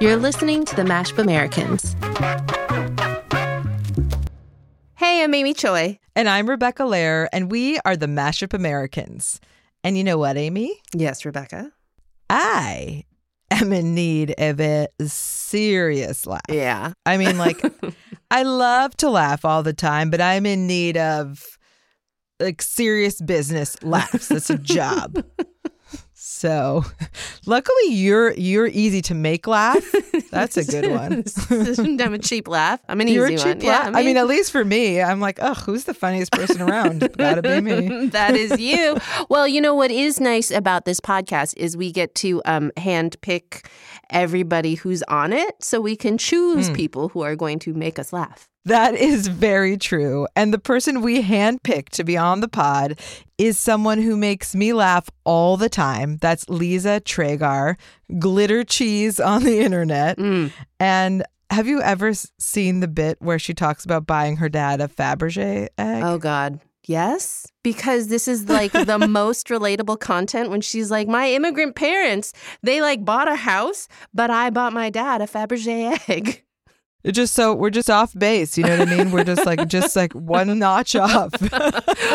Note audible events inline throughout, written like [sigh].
You're listening to the Mashup Americans. Hey, I'm Amy Choi. And I'm Rebecca Lehrer, and we are the Mashup Americans. And you know what, Amy? Yes, Rebecca. I am in need of a serious laugh. Yeah. I mean, like, [laughs] I love to laugh all the time, but I'm in need of like serious business laughs. It's a job. [laughs] So, [laughs] luckily you're you're easy to make laugh. [laughs] That's a good one. [laughs] I'm a cheap laugh. I'm an You're easy one. laugh. Yeah, I mean, at least for me, I'm like, oh, who's the funniest person around? Gotta be me. that is you. Well, you know what is nice about this podcast is we get to um, hand pick everybody who's on it, so we can choose Hmm. people who are going to make us laugh. That is very true. And the person we handpicked to be on the pod is someone who makes me laugh all the time. That's Liza Treyger, glitter cheese on the internet. Mm. And have you ever seen the bit where she talks about buying her dad a Fabergé egg? Oh God. Yes, because this is [laughs] like the most relatable content when she's like, My immigrant parents, they like bought a house, but I bought my dad a Fabergé egg. It just so we're just off base, you know what I mean? We're just like just like one notch off. [laughs]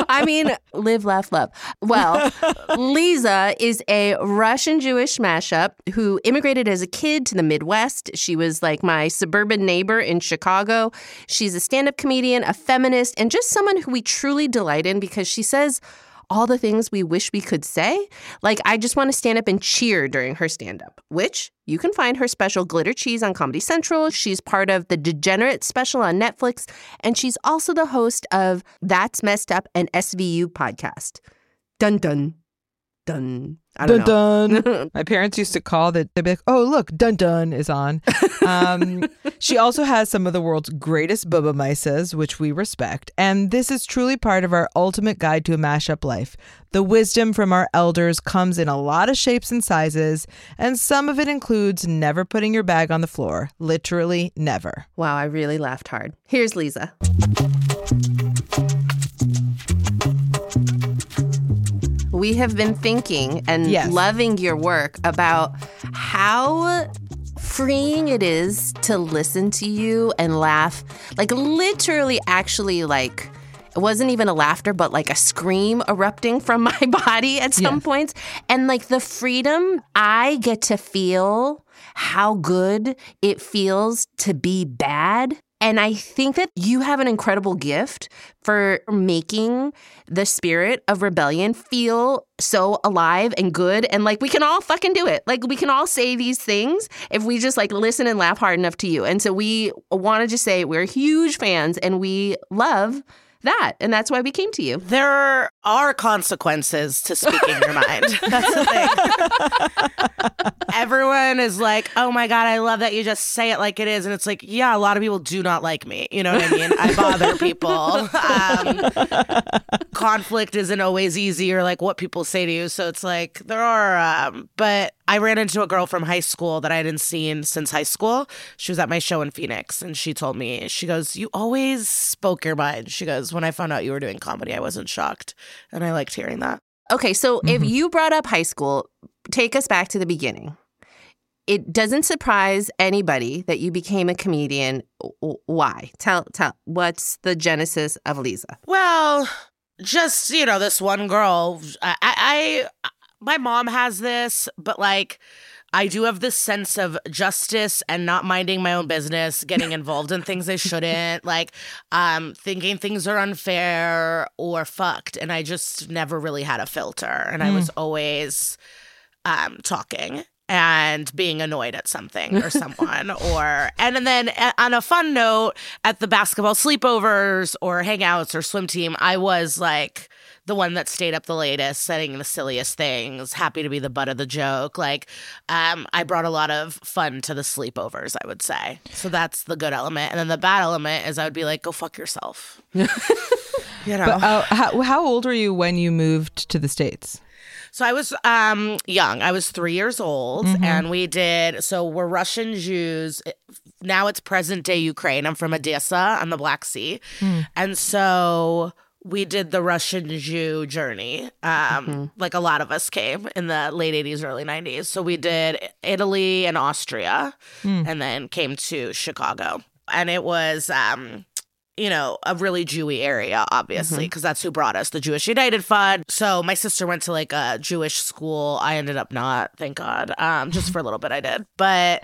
I mean, live, laugh, love. Well, Liza is a Russian Jewish mashup who immigrated as a kid to the Midwest. She was like my suburban neighbor in Chicago. She's a stand up comedian, a feminist, and just someone who we truly delight in because she says, all the things we wish we could say. Like, I just want to stand up and cheer during her stand up, which you can find her special Glitter Cheese on Comedy Central. She's part of the Degenerate special on Netflix, and she's also the host of That's Messed Up and SVU podcast. Dun dun dun. I don't dun know. dun. [laughs] My parents used to call that. They'd be like, "Oh, look, dun dun is on." Um, [laughs] she also has some of the world's greatest bubbe meises, which we respect, and this is truly part of our ultimate guide to a mashup life. The wisdom from our elders comes in a lot of shapes and sizes, and some of it includes never putting your bag on the floor. Literally, never. Wow, I really laughed hard. Here's Liza. We have been thinking and Yes. loving your work about how freeing it is to listen to you and laugh. Like, literally, actually, like, it wasn't even a laughter, but like a scream erupting from [laughs] my body at some Yes. points. And like the freedom I get to feel how good it feels to be bad. And I think that you have an incredible gift for making the spirit of rebellion feel so alive and good. And like we can all fucking do it. Like we can all say these things if we just like listen and laugh hard enough to you. And so we wanted to say we're huge fans and we love that. And that's why we came to you. There are consequences to speaking your mind. [laughs] That's the thing. [laughs] Everyone is like, oh my God, I love that you just say it like it is. And it's like, yeah, a lot of people do not like me. You know what I mean? I bother [laughs] people. Um, conflict isn't always easy or like what people say to you. So it's like, there are, um, but I ran into a girl from high school that I hadn't seen since high school. She was at my show in Phoenix and she told me, she goes, You always spoke your mind. She goes, When I found out you were doing comedy, I wasn't shocked. And I liked hearing that. Okay, so if Mhm. you brought up high school, take us back to the beginning. It doesn't surprise anybody that you became a comedian. Why? Tell tell what's the genesis of Liza? Well, just, you know, this one girl. I, I, I my mom has this, but like, I do have this sense of justice and not minding my own business, getting [laughs] involved in things I shouldn't, like um thinking things are unfair or fucked. And I just never really had a filter. And I was always um talking and being annoyed at something or someone [laughs] or and then uh, on a fun note at the basketball sleepovers or hangouts or swim team I was like the one that stayed up the latest saying the silliest things happy to be the butt of the joke like um I brought a lot of fun to the sleepovers I would say so that's the good element and then the bad element is I would be like go fuck yourself [laughs] you know But uh, how, how old were you when you moved to the States? So I was um young. I was three years old, and we did. So we're Russian Jews. Now it's present day Ukraine. I'm from Odessa on the Black Sea, and so we did the Russian Jew journey. Um, Mm-hmm. like a lot of us came in the late 80s, early 90s. So we did Italy and Austria and then came to Chicago. And it was um you know, a really Jewy area, obviously, because that's who brought us the Jewish United Fund. So my sister went to like a Jewish school. I ended up not, thank God. Um, just [laughs] for a little bit I did. But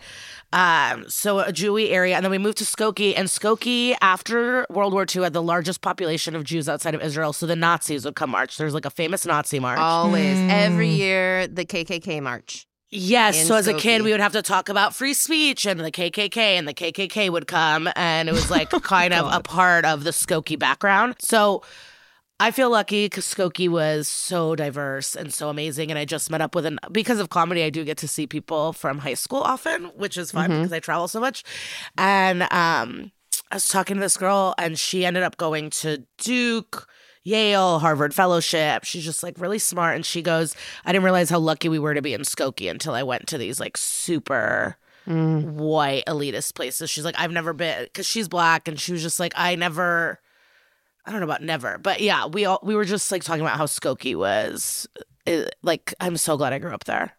um, so a Jewy area, and then we moved to Skokie. And Skokie, after World War II, had the largest population of Jews outside of Israel. So the Nazis would come march. There's like a famous Nazi march. Always. Every Mm. year, the KKK march. Yes. So as a kid, we would have to talk about free speech and the KKK, and the KKK would come, and it was like [laughs] kind of a part of the Skokie background. So I feel lucky because Skokie was so diverse and so amazing, and I just met up with an because of comedy. I do get to see people from high school often, which is fun because I travel so much. And um, I was talking to this girl, and she ended up going to Duke. Yale, Harvard Fellowship. She's just like really smart. And she goes, I didn't realize how lucky we were to be in Skokie until I went to these like super white elitist places. She's like, I've never been, because she's black. And she was just like, I never, I don't know about never, but yeah, we all, we were just like talking about how Skokie was. It, like, I'm so glad I grew up there.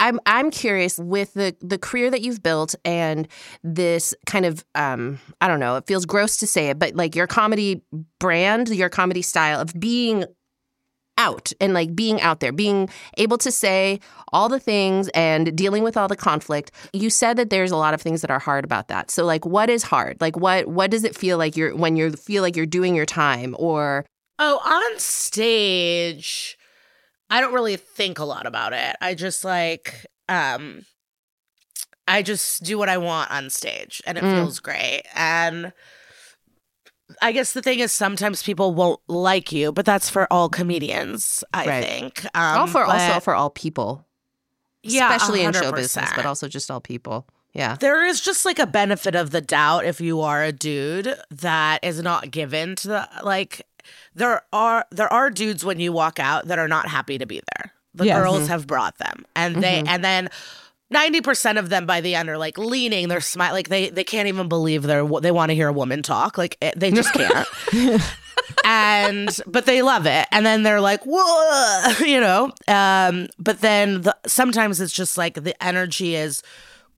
I'm I'm curious with the the career that you've built and this kind of um I don't know it feels gross to say it but like your comedy brand your comedy style of being out and like being out there being able to say all the things and dealing with all the conflict you said that there's a lot of things that are hard about that so like what is hard like what what does it feel like you're when you feel like you're doing your time or Oh, on stage, I don't really think a lot about it. I just like um I just do what I want on stage and it Mm. feels great. And I guess the thing is sometimes people won't like you, but that's for all comedians, I Right. think. Um all for also for all people yeah, especially in show business but also just all people yeah There is just like a benefit of the doubt if you are a dude that is not given to the like there are there are dudes when you walk out that are not happy to be there. The Yes. girls have brought them. And they and then 90% of them by the end are like leaning, they're smile like they they can't even believe they're they want to hear a woman talk. Like it, they just [laughs] can't. and but they love it. And then they're like whoa [laughs] you know? Um but then the, sometimes it's just like the energy is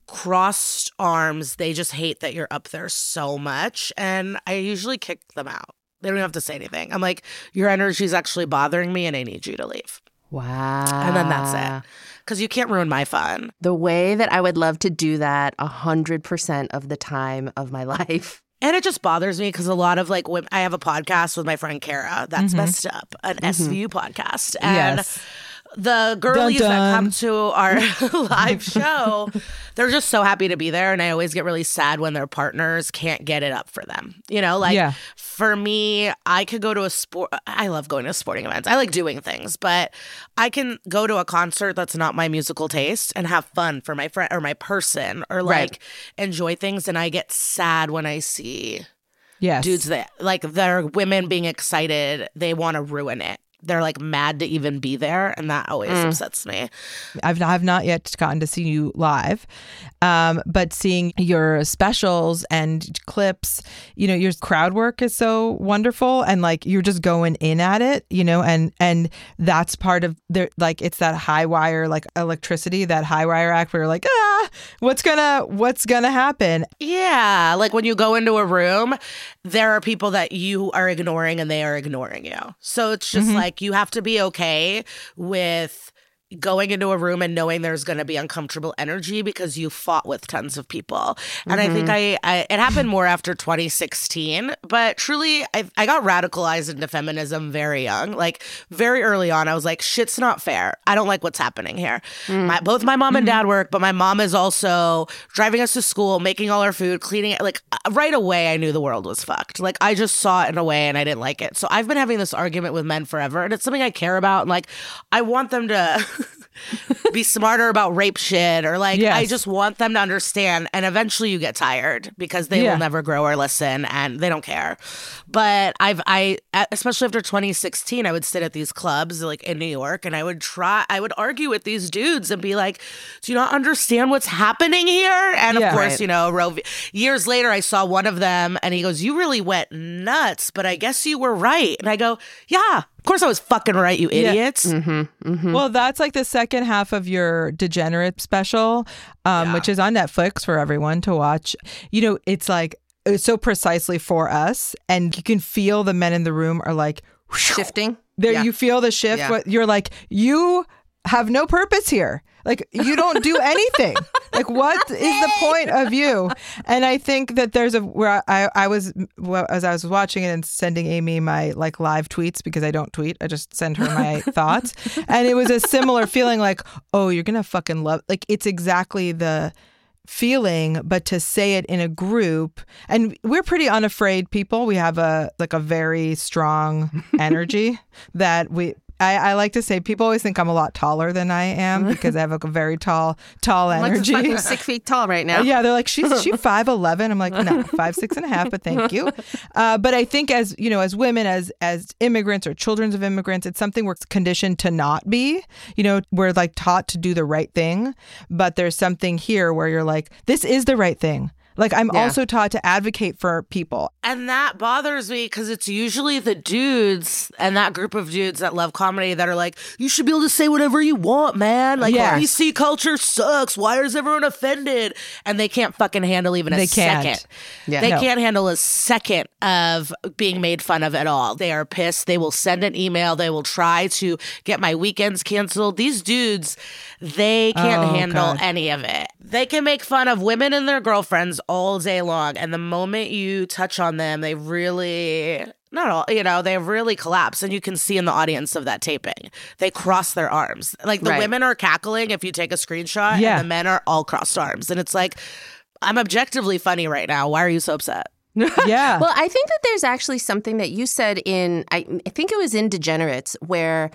crossed arms. They just hate that you're up there so much. And i usually kick them out. They don't have to say anything. I'm like your energy is actually bothering me and i need you to leave. Wow. and then that's it because you can't ruin my fun The way that I would love to do that a hundred percent of the time of my [laughs] life. And it just bothers me because a lot of like women, I have a podcast with my friend Kara that's mm-hmm. messed up, an mm-hmm. SVU podcast. And Yes. The girlies Dun, that come to our [laughs] live show, they're just so happy to be there. And I always get really sad when their partners can't get it up for them. You know, like Yeah. for me, I could go to a sport. I love going to sporting events. I like doing things, but I can go to a concert that's not my musical taste and have fun for my friend or my person or like Right. enjoy things. And I get sad when I see Yes. dudes that like they're women being excited. They want to ruin it. They're like mad to even be there, and that always upsets me. I've I've not yet gotten to see you live, um, but seeing your specials and clips, you know, your crowd work is so wonderful, and like you're just going in at it, you know, and and that's part of their like it's that high wire like electricity, that high wire act where you're like, ah, what's gonna what's gonna happen? Yeah, like when you go into a room, there are people that you are ignoring, and they are ignoring you. So it's just like you have to be okay with going into a room and knowing there's going to be uncomfortable energy because you fought with tons of people. And I think mm-hmm. I, I it happened more after 2016, but truly I I got radicalized into feminism very young. Like very early on I was like shit's not fair. I don't like what's happening here. Mm. My both my mom and mm-hmm. dad work, but my mom is also driving us to school, making all our food, cleaning it. Like uh, right away I knew the world was fucked. Like I just saw it in a way and I didn't like it. So I've been having this argument with men forever and it's something I care about and like I want them to [laughs] [laughs] be smarter about rape shit or like I just want them to understand and eventually you get tired because they Yeah. will never grow or listen and they don't care. But I've I especially after 2016 I would sit at these clubs like in New York and I would try I would argue with these dudes and be like, "Do you not understand what's happening here?" And of Yeah. course, Right. you know, Roe v- years later I saw one of them and he goes, "You really went nuts, but I guess you were right." And I go, "Yeah, of course I was fucking right, you Yeah. idiots." Well, that's like the second half of your Degenerate special, um, Yeah. which is on Netflix for everyone to watch. You know, it's like it's so precisely for us, and you can feel the men in the room are like, Shifting. there. Yeah. You feel the shift. Yeah. What You're like, you have no purpose here. Like you don't do [laughs] anything. Like what is the point of you? And I think that there's a where I I was as I was watching it and sending Amy my like live tweets because I don't tweet. I just send her my [laughs] thoughts. And it was a similar feeling like, "Oh, you're going to fucking love." Like it's exactly the feeling but to say it in a group and we're pretty unafraid people we have a like a very strong [laughs] energy that we I, I like to say people always think I'm a lot taller than I am [laughs] because I have a very tall, tall I'm like energy. six feet tall right now. [laughs] Yeah, they're like, she's [laughs] she five eleven. I'm like, no, five six and a half, but thank you. Uh, but I think as you know, as women, as as immigrants or children of immigrants, it's something we're conditioned to not be. You know, we're like taught to do the right thing, but there's something here where you're like, this is the right thing. Like I'm Yeah. also taught to advocate for people. And that bothers me because it's usually the dudes and that group of dudes that love comedy that are like, you should be able to say whatever you want, man. Like, Yes. PC culture sucks. Why is everyone offended? And they can't fucking handle even a They can't. second. Yeah. They No. can't handle a second of being made fun of at all. They are pissed. They will send an email. They will try to get my weekends canceled. These dudes, they can't Oh, handle God. any of it. They can make fun of women and their girlfriends all day long. And the moment you touch on them, they really, not all, you know, they really collapse. And you can see in the audience of that taping, they cross their arms. Like the Right. women are cackling if you take a screenshot, Yeah. and the men are all crossed arms. And it's like, I'm objectively funny right now. Why are you so upset? [laughs] [laughs] Yeah. Well, I think that there's actually something that you said in, I, I think it was in Degenerates, where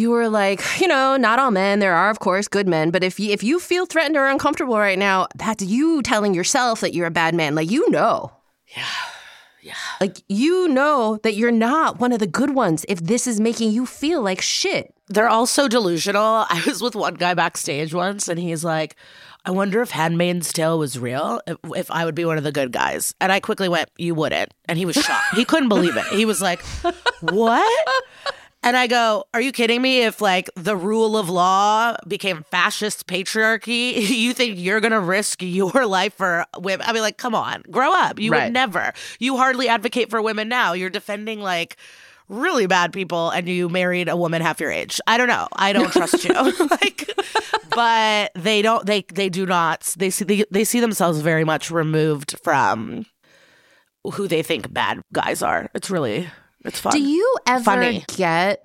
you were like, you know, not all men. There are, of course, good men. But if you, if you feel threatened or uncomfortable right now, that's you telling yourself that you're a bad man. Like, you know. Yeah. Yeah. Like, you know that you're not one of the good ones if this is making you feel like shit. They're all so delusional. [laughs] I was with one guy backstage once, and he's like, I wonder if Handmaid's Tale was real, if, if I would be one of the good guys. And I quickly went, You wouldn't. And he was shocked. he couldn't believe it. He was like, What? And I go, Are you kidding me? If like the rule of law became fascist patriarchy, [laughs] you think you're gonna risk your [laughs] life for women? I mean, like, come on, grow up. You Right. would never. You hardly advocate for women now. You're defending like really bad people and you married a woman half your age. I don't know. I don't [laughs] trust you. like but they don't they they do not they see they, they see themselves very much removed from who they think bad guys are. It's really it's fun. Do you ever Funny. get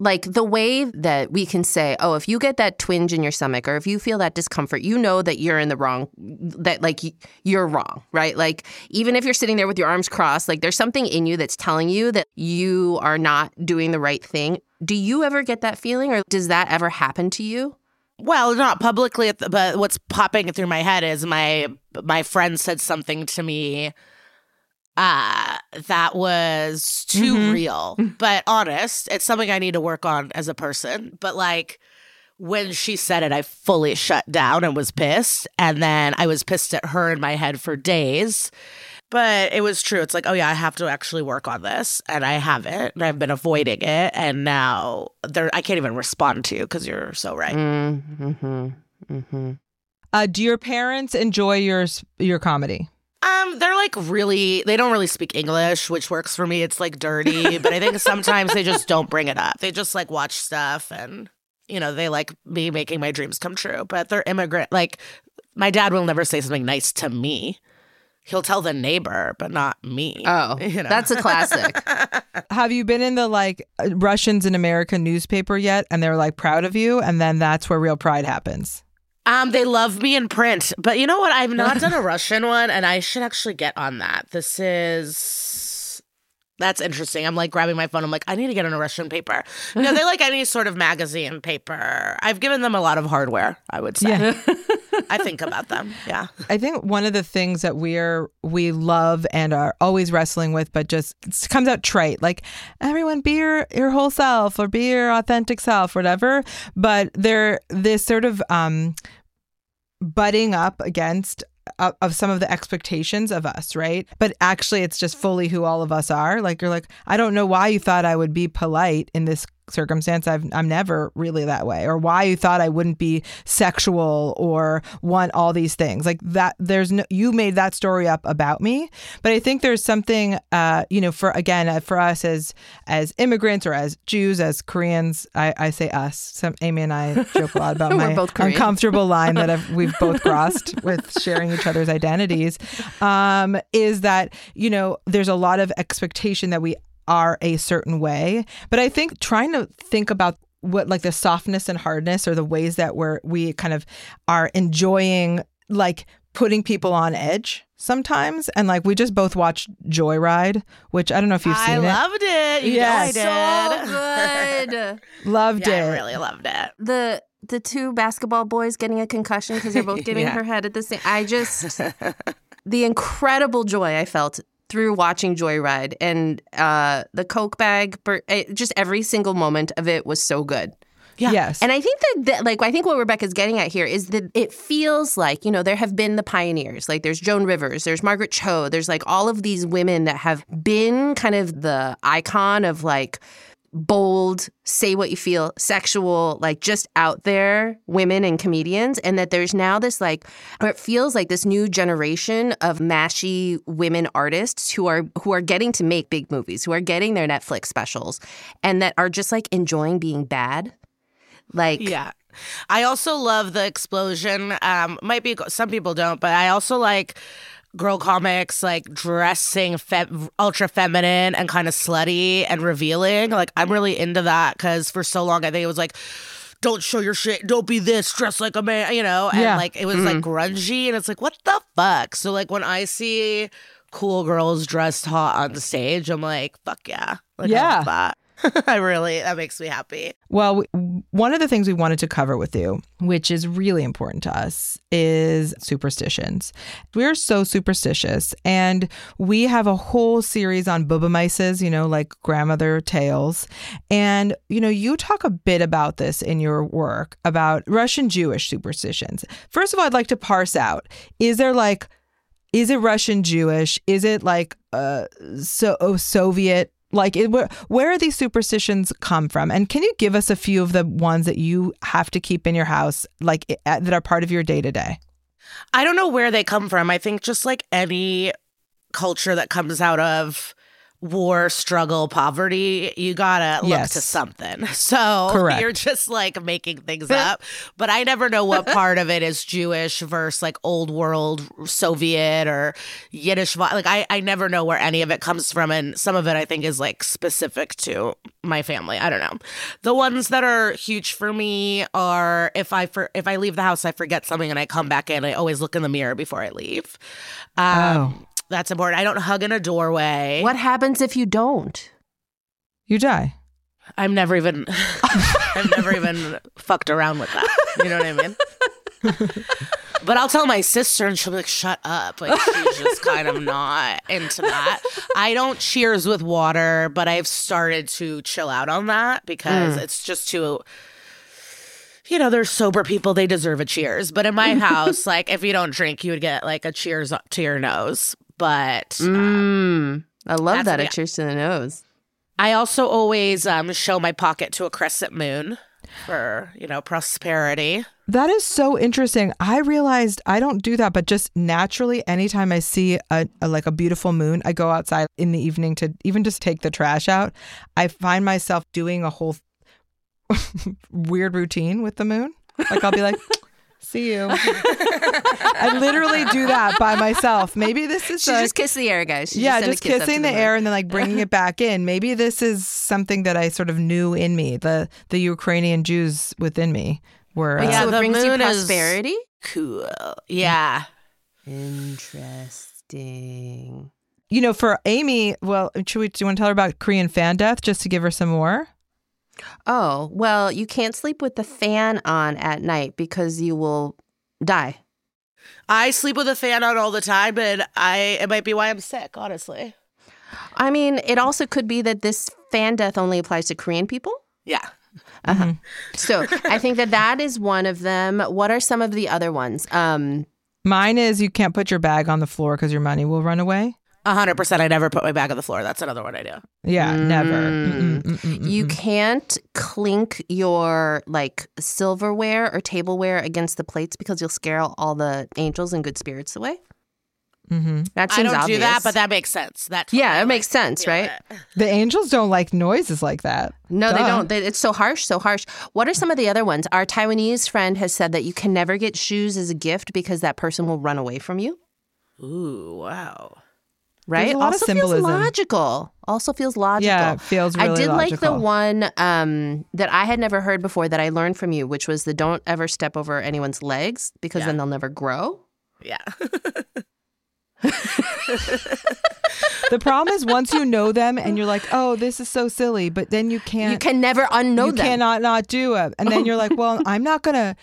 like the way that we can say, oh, if you get that twinge in your stomach or if you feel that discomfort, you know that you're in the wrong, that like you're wrong, right? Like even if you're sitting there with your arms crossed, like there's something in you that's telling you that you are not doing the right thing. Do you ever get that feeling or does that ever happen to you? Well, not publicly, but what's popping through my head is my my friend said something to me uh that was too Mhm. real. [laughs] But honest it's something i need to work on as a person. But like when she said it i fully shut down and was pissed. And then i was pissed at her in my head for days. But it was true. It's like oh yeah i have to actually work on this. And i haven't. And i've been avoiding it. And now there i can't even respond to you because you're so right. Mm-hmm. Mm-hmm. Uh, do your parents enjoy your your comedy? Um, they're like really they don't really speak English, which works for me. It's like dirty, but I think [laughs] sometimes they just don't bring it up. They just like watch stuff and you know, they like me making my dreams come true. But they're immigrant like my dad will never say something nice to me. He'll tell the neighbor, but not me. Oh, [laughs] You know. that's a classic. [laughs] Have you been in the like uh, Russians in America newspaper yet? And they're like proud of you, and then that's where real pride happens. Um, they love me in print, but you know what? I've not [laughs] done a Russian one, and I should actually get on that. This is That's interesting. I'm like grabbing my phone. I'm like, I need to get an Russian paper. No, they like any sort of magazine paper. I've given them a lot of hardware, I would say. Yeah. I think about them. Yeah. I think one of the things that we're we love and are always wrestling with, but just comes out trite, like everyone be your, your whole self or be your authentic self, whatever. But they're this sort of um butting up against of, of some of the expectations of us, right? But actually, it's just fully who all of us are. Like you're like, I don't know why you thought I would be polite in this circumstance I've, i'm never really that way or why you thought i wouldn't be sexual or want all these things. Like that there's no you made that story up about me but i think there's something uh you know for again uh, for us as as immigrants or as jews as koreans i, I say us. Some amy and i joke a lot about [laughs] my both uncomfortable [laughs] line that I've, we've both crossed with sharing each other's identities um is that you know there's a lot of expectation that we are a certain way. But I think trying to think about what like the softness and hardness or the ways that we're we kind of are enjoying like putting people on edge sometimes and like we just both watched Joyride which I don't know if you've I seen it I loved it. You Yes. know I So good. [laughs] loved yeah, it I really loved it. the the two basketball boys getting a concussion because they're both [laughs] giving Yeah. her head at the same. I just [laughs] the incredible joy I felt through watching Joyride and uh, the Coke bag. it- Just every single moment of it was so good. Yeah. yes And I think that, that, like, I think what Rebecca's getting at here is that it feels like, you know, there have been the pioneers. Like, there's Joan Rivers, there's Margaret Cho, there's like all of these women that have been kind of the icon of like bold, say what you feel, sexual, like just out there women and comedians. And that there's now this like, or it feels like this new generation of mashy women artists who are who are getting to make big movies, who are getting their Netflix specials, and that are just like enjoying being bad. Like, Yeah. I also love the explosion. Um, might be some people don't, but I also like girl comics like dressing ultra feminine and kind of slutty and revealing. Like I'm really into that because for so long I think it was like. Don't show your shit. Don't be this. Dress like a man. You know, and Yeah. like it was like mm-hmm. grungy, and it's like what the fuck. So like when I see cool girls dressed hot on the stage, I'm like, fuck yeah, like, I Yeah. [laughs] I really that makes me happy. Well, one of the things we wanted to cover with you, which is really important to us, is superstitions. We're so superstitious, and we have a whole series on bubbe meises, you know, like grandmother tales. And, you know, you talk a bit about this in your work about Russian Jewish superstitions. First of all, I'd like to parse out is there like, is it Russian Jewish? Is it like uh, so oh, Soviet? Like, it, where, where these superstitions come from? And can you give us a few of the ones that you have to keep in your house, like that are part of your day to day? I don't know where they come from. I think just like any culture that comes out of war, struggle, poverty, you gotta look Yes. to something. [laughs] So Correct. you're just like making things [laughs] up. But I never know what part of it is Jewish versus like old world Soviet or Yiddish. Like I, I never know where any of it comes from. And some of it I think is like specific to my family. I don't know. The ones that are huge for me are if I for, if I leave the house, I forget something and I come back in, I always look in the mirror before I leave. Um, That's important. I don't hug in a doorway. what happens if you don't? You die. I'm never even [laughs] I've never even fucked around with that. You know what I mean? [laughs] but I'll tell my sister and she'll be like, shut up. Like she's just kind of not into that. I don't cheers with water, but I've started to chill out on that because mm. it's just too you know, there's sober people, they deserve a cheers. But in my [laughs] house, like if you don't drink, you would get like a cheers up to your nose. But Mm, I love that. what A cheers to the nose. I also always um, show my pocket to a crescent moon for, you know, prosperity. That is so interesting. I realized I don't do that, but just naturally, anytime I see a, a like a beautiful moon, I go outside in the evening to even just take the trash out. I find myself doing a whole [laughs] weird routine with the moon. Like I'll be like, [laughs] "See you." [laughs] I literally do that by myself. Maybe this is She's like- just kiss the air, guys. She yeah, sent a just kiss kissing to the, air and then like bringing it back in. Maybe this is something that I sort of knew in me. The the Ukrainian Jews within me were. Wait, uh, Yeah, so it the brings you moon is- prosperity? Cool. Yeah. Interesting. you know, for Amy, well, should we, do you want to tell her about Korean fan death just to give her some more? Oh, well, you can't sleep with the fan on at night because you will die. I sleep with a fan on all the time, and I it might be why I'm sick, honestly. I mean, it also could be that this fan death only applies to Korean people. Yeah. Uh-huh. So I [laughs] think that that is one of them. What are some of the other ones? Um, Mine is you can't put your bag on the floor because your money will run away. A hundred percent. I never put my bag on the floor. That's another one I do. Yeah, never. Mm. Mm-mm, mm-mm, you mm-mm. can't clink your like silverware or tableware against the plates because you'll scare all the angels and good spirits away. Mm-hmm. That I don't obvious. do that, but that makes sense. That yeah, totally it makes sense, right? it. The angels don't like noises like that. No, they don't. They, it's so harsh, so harsh. What are some of the other ones? Our Taiwanese friend has said that you can never get shoes as a gift because that person will run away from you. Ooh, wow. Right? a lot of also symbolism. feels logical. Also feels logical. Yeah, feels really I did like the one um, that I had never heard before that I learned from you, which was the don't ever step over anyone's legs because Yeah. then they'll never grow. Yeah. [laughs] The problem is once you know them and you're like, oh, this is so silly, but then you can't. you can never unknow you them. You cannot not do it, and then you're like, well, [laughs] I'm not gonna.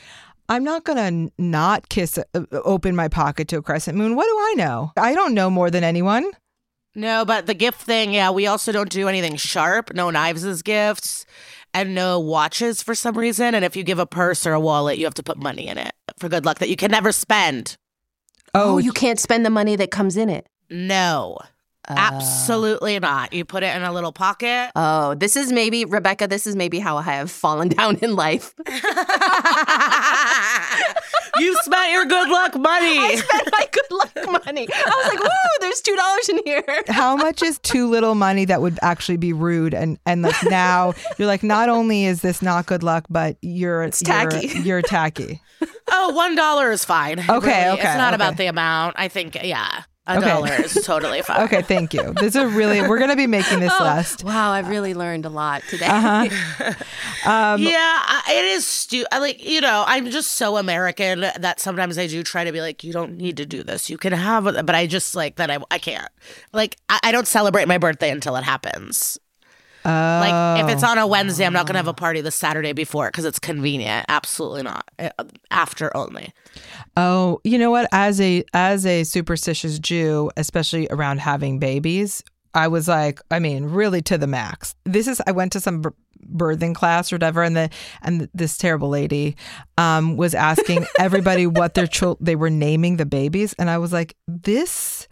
I'm not gonna not kiss, uh, open my pocket to a crescent moon. What do I know? I don't know more than anyone. no, but the gift thing, yeah, we also don't do anything sharp. No knives as gifts, and no watches for some reason. And if you give a purse or a wallet, you have to put money in it for good luck that you can never spend. oh, Oh, you can't spend the money that comes in it. No, Uh. absolutely not. You put it in a little pocket. Oh, this is maybe, Rebecca, this is maybe how I have fallen [laughs] down in life. [laughs] you spent your good luck money. I spent my good luck money. I was like, woo, there's $2 in here. [laughs] how much is too little money that would actually be rude and and like now you're like not only is this not good luck but you're It's you're- tacky. you're, tacky Oh, one dollar is fine. Okay, Really. okay, It's not okay. about the amount. I think, yeah, a Okay. dollar is [laughs] totally fine. okay thank you this is really we're gonna be making this [laughs] last Wow, I've really learned a lot today. uh-huh [laughs] um yeah, I- it is stu. I Like you know, I'm just so American that sometimes I do try to be like, you don't need to do this. You can have but I just like that. I I can't. Like I, I don't celebrate my birthday until it happens. Like if it's Oh. on a Wednesday, I'm not gonna have a party the Saturday before because it's convenient. Absolutely not. Uh, After only. Oh, you know what? As a as a superstitious Jew, especially around having babies, I was like, I mean, really to the max. This is I went to some bir- birthing class or whatever, and the and this terrible lady um, was asking everybody what their chil- they were naming the babies, and I was like, this.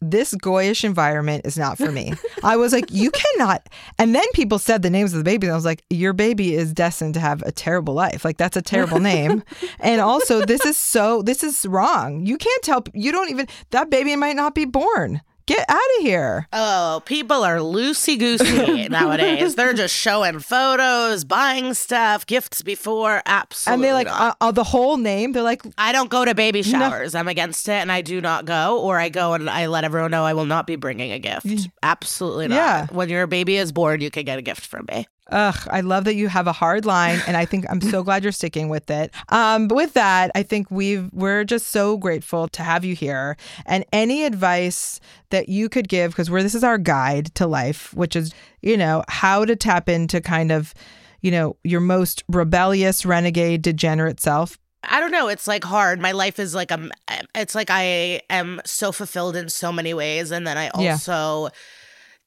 This goyish environment is not for me. I was like, you cannot. And then people said the names of the babies. And I was like, your baby is destined to have a terrible life. Like, that's a terrible name. [laughs] And also, this is so, this is wrong. You can't tell, you don't even, that baby might not be born. Get out of here. Oh, people are loosey goosey [laughs] nowadays. They're just showing photos, buying stuff, gifts before. Absolutely. and they like, uh, uh, the whole name, they're like, I don't go to baby showers. I'm against it, and I do not go. Or I go and I let everyone know I will not be bringing a gift. Absolutely not. Yeah. When your baby is born, you can get a gift from me. Ugh, I love that you have a hard line, and I think I'm so glad you're sticking with it. Um, but with that, I think we've we're just so grateful to have you here. And any advice that you could give, because we're this is our guide to life, which is you know how to tap into kind of you know your most rebellious, renegade, degenerate self. I don't know. It's like hard. My life is like um, it's like I am so fulfilled in so many ways, and then I Yeah.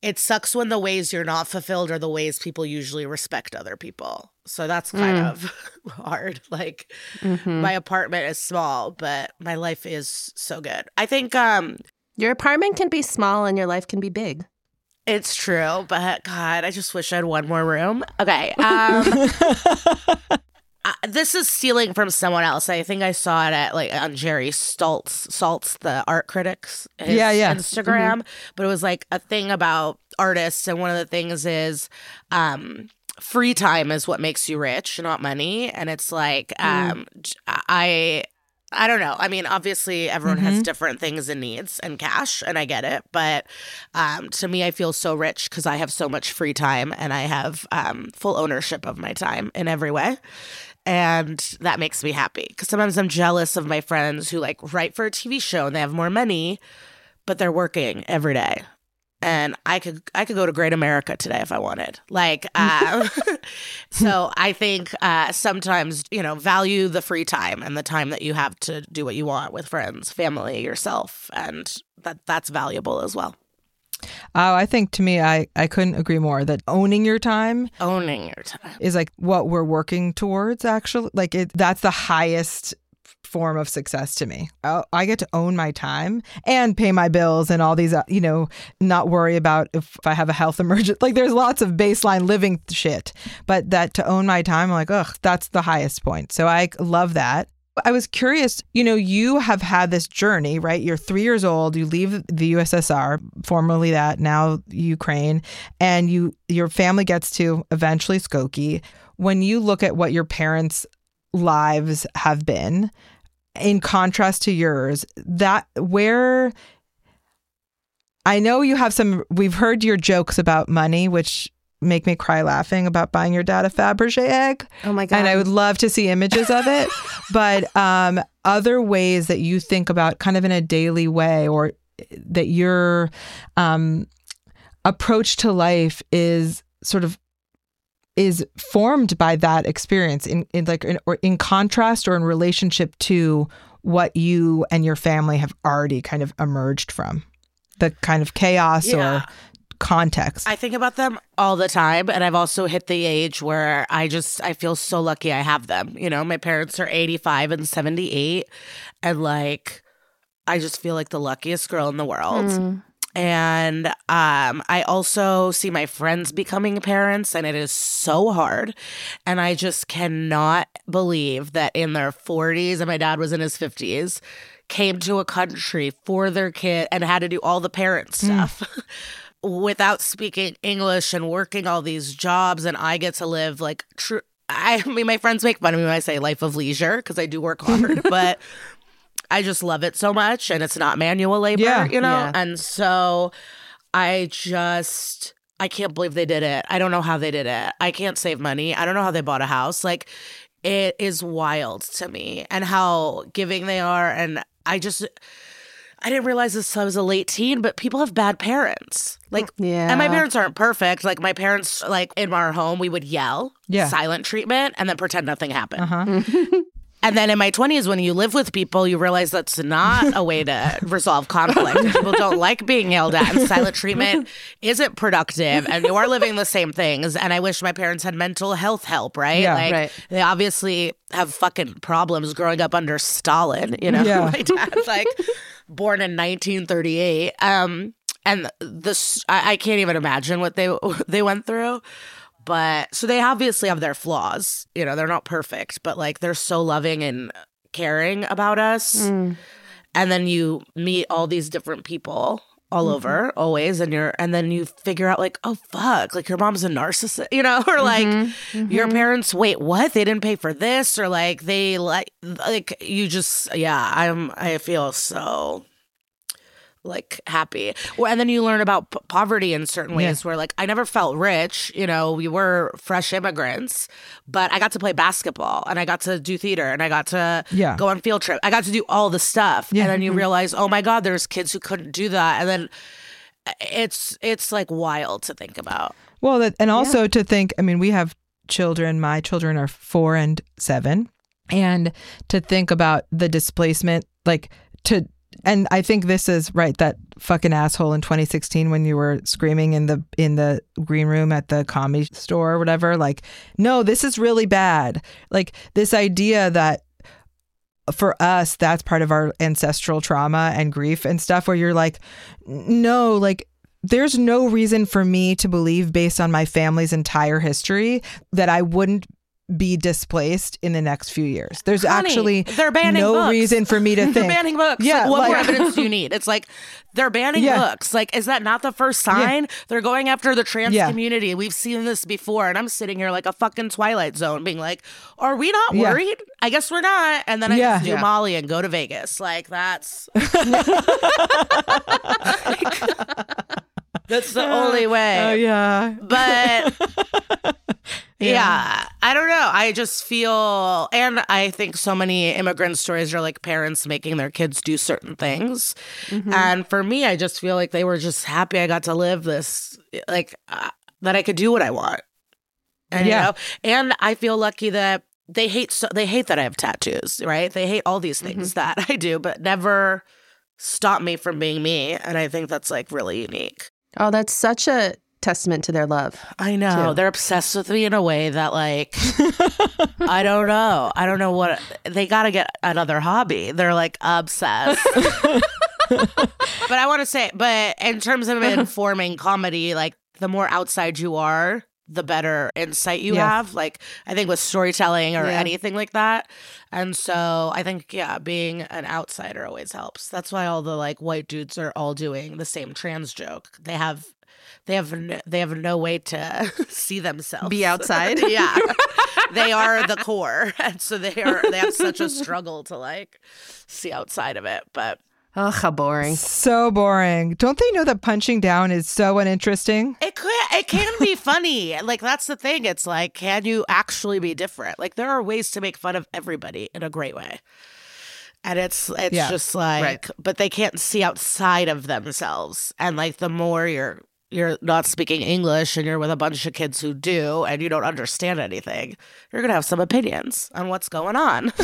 It sucks when the ways you're not fulfilled are the ways people usually respect other people. So that's kind Mm. of [laughs] hard. Like Mhm. my apartment is small, but my life is so good. I think um Your apartment can be small and your life can be big. it's true, but God, I just wish I had one more room. Okay. [laughs] Um uh, this is stealing from someone else. I think I saw it at like on Jerry Stoltz, Saltz, the art critics, Yeah, yeah. Instagram. But it was like a thing about artists, and one of the things is, um, free time is what makes you rich, not money. And it's like, um, j- I. I don't know. I mean, obviously, everyone has different things and needs and cash, and I get it. But um, to me, I feel so rich because I have so much free time and I have um, full ownership of my time in every way and that makes me happy because sometimes i'm jealous of my friends who like write for a tv show and they have more money but they're working every day. And I could I could go to Great America today if I wanted. Like, uh, [laughs] [laughs] so I think uh, sometimes you know value the free time and the time that you have to do what you want with friends, family, yourself, and that that's valuable as well. Oh, I think to me, I, I couldn't agree more that owning your time Owning your time. is like what we're working towards, actually. Like, it, that's the highest form of success to me. I, I get to own my time and pay my bills and all these, uh, you know, not worry about if I have a health [laughs] emergency. Like, there's lots of baseline living shit, but that to own my time, I'm like, ugh, that's the highest point. So I love that. I was curious, you know, you have had this journey, right? You're three years old, you leave the USSR, formerly that, now Ukraine, and you your family gets to eventually Skokie. When you look at what your parents' lives have been, in contrast to yours, that where I know you have some we've heard your jokes about money, which make me cry laughing about buying your dad a Fabergé egg. Oh my god! And I would love to see images of it. [laughs] but um, other ways that you think about kind of in a daily way or that your um, approach to life is sort of is formed by that experience in, in like in, or in contrast or in relationship to what you and your family have already kind of emerged from the kind of chaos Yeah. or context I think about them all the time, and I've also hit the age where I just I feel so lucky I have them. You know, my parents are 85 and 78 and like I just feel like the luckiest girl in the world. Mm. And um I also see my friends becoming parents and it is so hard. And I just cannot believe that in their 40s and my dad was in his 50s came to a country for their kid and had to do all the parent stuff. [laughs] without speaking English and working all these jobs, and I get to live like true. I [laughs] mean, my friends make fun of me when I say life of leisure because I do work [laughs] hard, but I just love it so much, and it's not manual labor, Yeah. you know. Yeah. And so, I just I can't believe they did it. I don't know how they did it. I can't save money. I don't know how they bought a house. Like, it is wild to me, and how giving they are, and I just. I didn't realize this till I was a late teen, but people have bad parents. Like, Yeah. and my parents aren't perfect. Like, my parents, like in our home, we would yell, Yeah. silent treatment, and then pretend nothing happened. uh-huh [laughs] And then in my 20s, when you live with people, you realize that's not a way to [laughs] resolve conflict. people don't like being yelled at, and silent treatment isn't productive. And you are living the same things. And I wish my parents had mental health help, right? Yeah. like, Right. they obviously have fucking problems growing up under Stalin, you know? Yeah. [laughs] my dad's like born in 1938. Um, and this, I, I can't even imagine what they [laughs] they went through. But so they obviously have their flaws. You know, they're not perfect, but like they're so loving and caring about us. Mm. And then you meet all these different people all mm-hmm. over always and you're and then you figure out like oh fuck like your mom's a narcissist [laughs] you know or like mm-hmm. your mm-hmm. parents wait what? They didn't pay for this or like they like like you just yeah i'm i feel so like happy well, and then you learn about p- poverty in certain ways where like i never felt rich you know we were fresh immigrants but i got to play basketball and i got to do theater and i got to Yeah. go on field trip i got to do all the stuff Yeah. and then you realize oh my god there's kids who couldn't do that and then uh, it's it's like wild to think about Well, that, and also to think, I mean, we have children. My children are four and seven. And to think about the displacement, like to, and I think this is right. That fucking asshole in 2016 when you were screaming in the in the green room at the comedy store or whatever. Like, no, this is really bad. Like this idea that for us, that's part of our ancestral trauma and grief and stuff. Where you're like, no, like there's no reason for me to believe based on my family's entire history that I wouldn't be displaced in the next few years. There's Honey, actually they're banning no books. reason for me to [laughs] think. they're think. banning books Yeah, like, what more evidence do you need it's like they're banning Yeah. books like is that not the first sign they're going after the trans Yeah. community we've seen this before and i'm sitting here like a fucking twilight zone being like are we not Yeah. worried i guess we're not and then i Yeah. just do Yeah. molly and go to vegas like that's [laughs] [laughs] that's the only uh, way Oh yeah. but Yeah. I don't know. I just feel, and I think so many immigrant stories are like parents making their kids do certain things. Mm-hmm. And for me, I just feel like they were just happy I got to live this, like, uh, that I could do what I want. And, Yeah. You know, and I feel lucky that they hate so they hate that I have tattoos, right? They hate all these things Mm-hmm. [laughs] that I do, but never stop me from being me. And I think that's like really unique. Oh, that's such a testament to their love. I know. too. They're obsessed with me in a way that like [laughs] I don't know. I don't know what they got to get another hobby. They're like obsessed. [laughs] [laughs] but I want to say but in terms of informing comedy like the more outside you are the better insight you Yes. have like I think with storytelling or Yeah. anything like that. And so I think yeah, being an outsider always helps. That's why all the like white dudes are all doing the same trans joke. They have they have no, they have no way to [laughs] see themselves Be [laughs] outside? yeah they are the core [laughs] and so they are they have such a struggle to like see outside of it but Oh, how boring. So boring. Don't they know that punching down is so uninteresting? it could it can be funny like that's the thing it's like can you actually be different like there are ways to make fun of everybody in a great way and it's it's Yeah. just like Right. but they can't see outside of themselves and like the more you're you're not speaking English and you're with a bunch of kids who do and you don't understand anything, you're gonna have some opinions on what's going on. [laughs]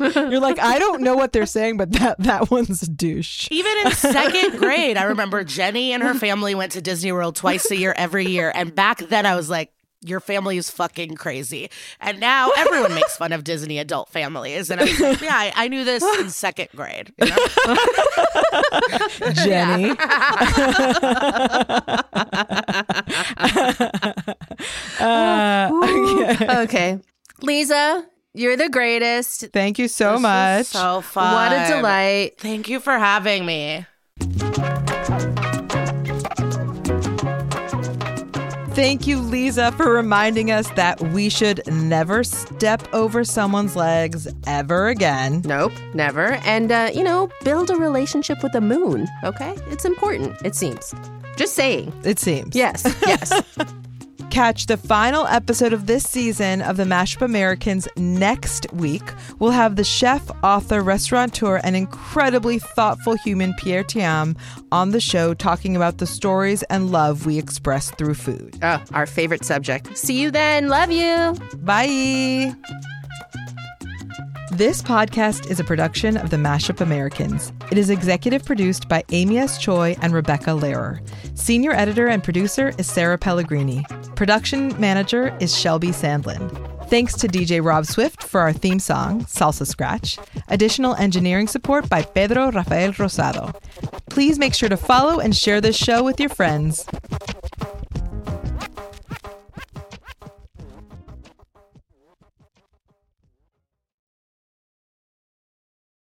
You're like, I don't know what they're saying, but that that one's a douche. Even in second grade, I remember Jenny and her family went to Disney World twice a year, every year. And back then, I was like, your family is fucking crazy. And now everyone makes fun of Disney adult families. And I was like, [laughs] yeah, I, I knew this in second grade. you know? [laughs] Jenny. [laughs] uh, okay. Okay. Liza, you're the greatest. Thank you so This was much. So fun. What a delight. Thank you for having me. Thank you, Liza, for reminding us that we should never step over someone's legs ever again. Nope, never. And, uh, you know, build a relationship with the moon, okay? It's important, it seems. Just saying. It seems. Yes, yes. [laughs] Catch the final episode of this season of the Mashup Americans next week. We'll have the chef, author, restaurateur, and incredibly thoughtful human Pierre Thiam on the show talking about the stories and love we express through food. oh, our favorite subject. See you then. Love you. Bye. This podcast is a production of the Mashup Americans. It is executive produced by Amy S. Choi and Rebecca Lehrer. Senior editor and producer is Sarah Pellegrini. Production manager is Shelby Sandlin. Thanks to DJ Rob Swift for our theme song, Salsa Scratch. Additional engineering support by Pedro Rafael Rosado. Please make sure to follow and share this show with your friends.